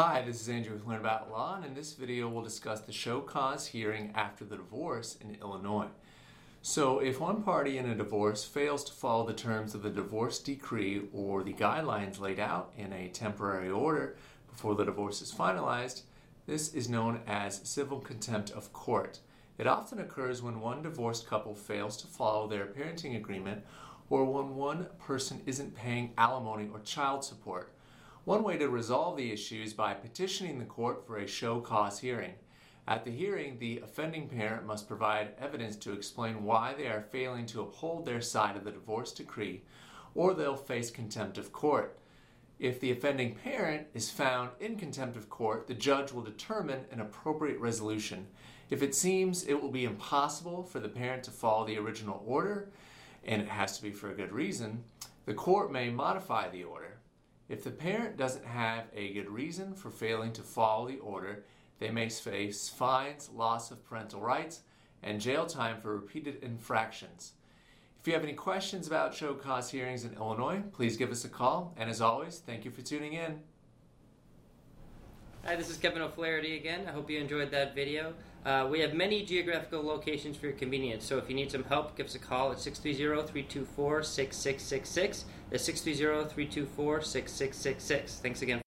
Hi, this is Andrew with Learn About Law, and in this video we'll discuss the show cause hearing after the divorce in Illinois. So, if one party in a divorce fails to follow the terms of the divorce decree or the guidelines laid out in a temporary order before the divorce is finalized, this is known as civil contempt of court. It often occurs when one divorced couple fails to follow their parenting agreement or when one person isn't paying alimony or child support. One way to resolve the issue is by petitioning the court for a show cause hearing. At the hearing, the offending parent must provide evidence to explain why they are failing to uphold their side of the divorce decree, or they'll face contempt of court. If the offending parent is found in contempt of court, the judge will determine an appropriate resolution. If it seems it will be impossible for the parent to follow the original order, and it has to be for a good reason, the court may modify the order. If the parent doesn't have a good reason for failing to follow the order, they may face fines, loss of parental rights, and jail time for repeated infractions. If you have any questions about show cause hearings in Illinois, please give us a call. And as always, thank you for tuning in. Hi, this is Kevin O'Flaherty again. I hope you enjoyed that video. Uh, we have many geographical locations for your convenience, so if you need some help, give us a call at 630-324-6666. That's 630-324-6666. Thanks again.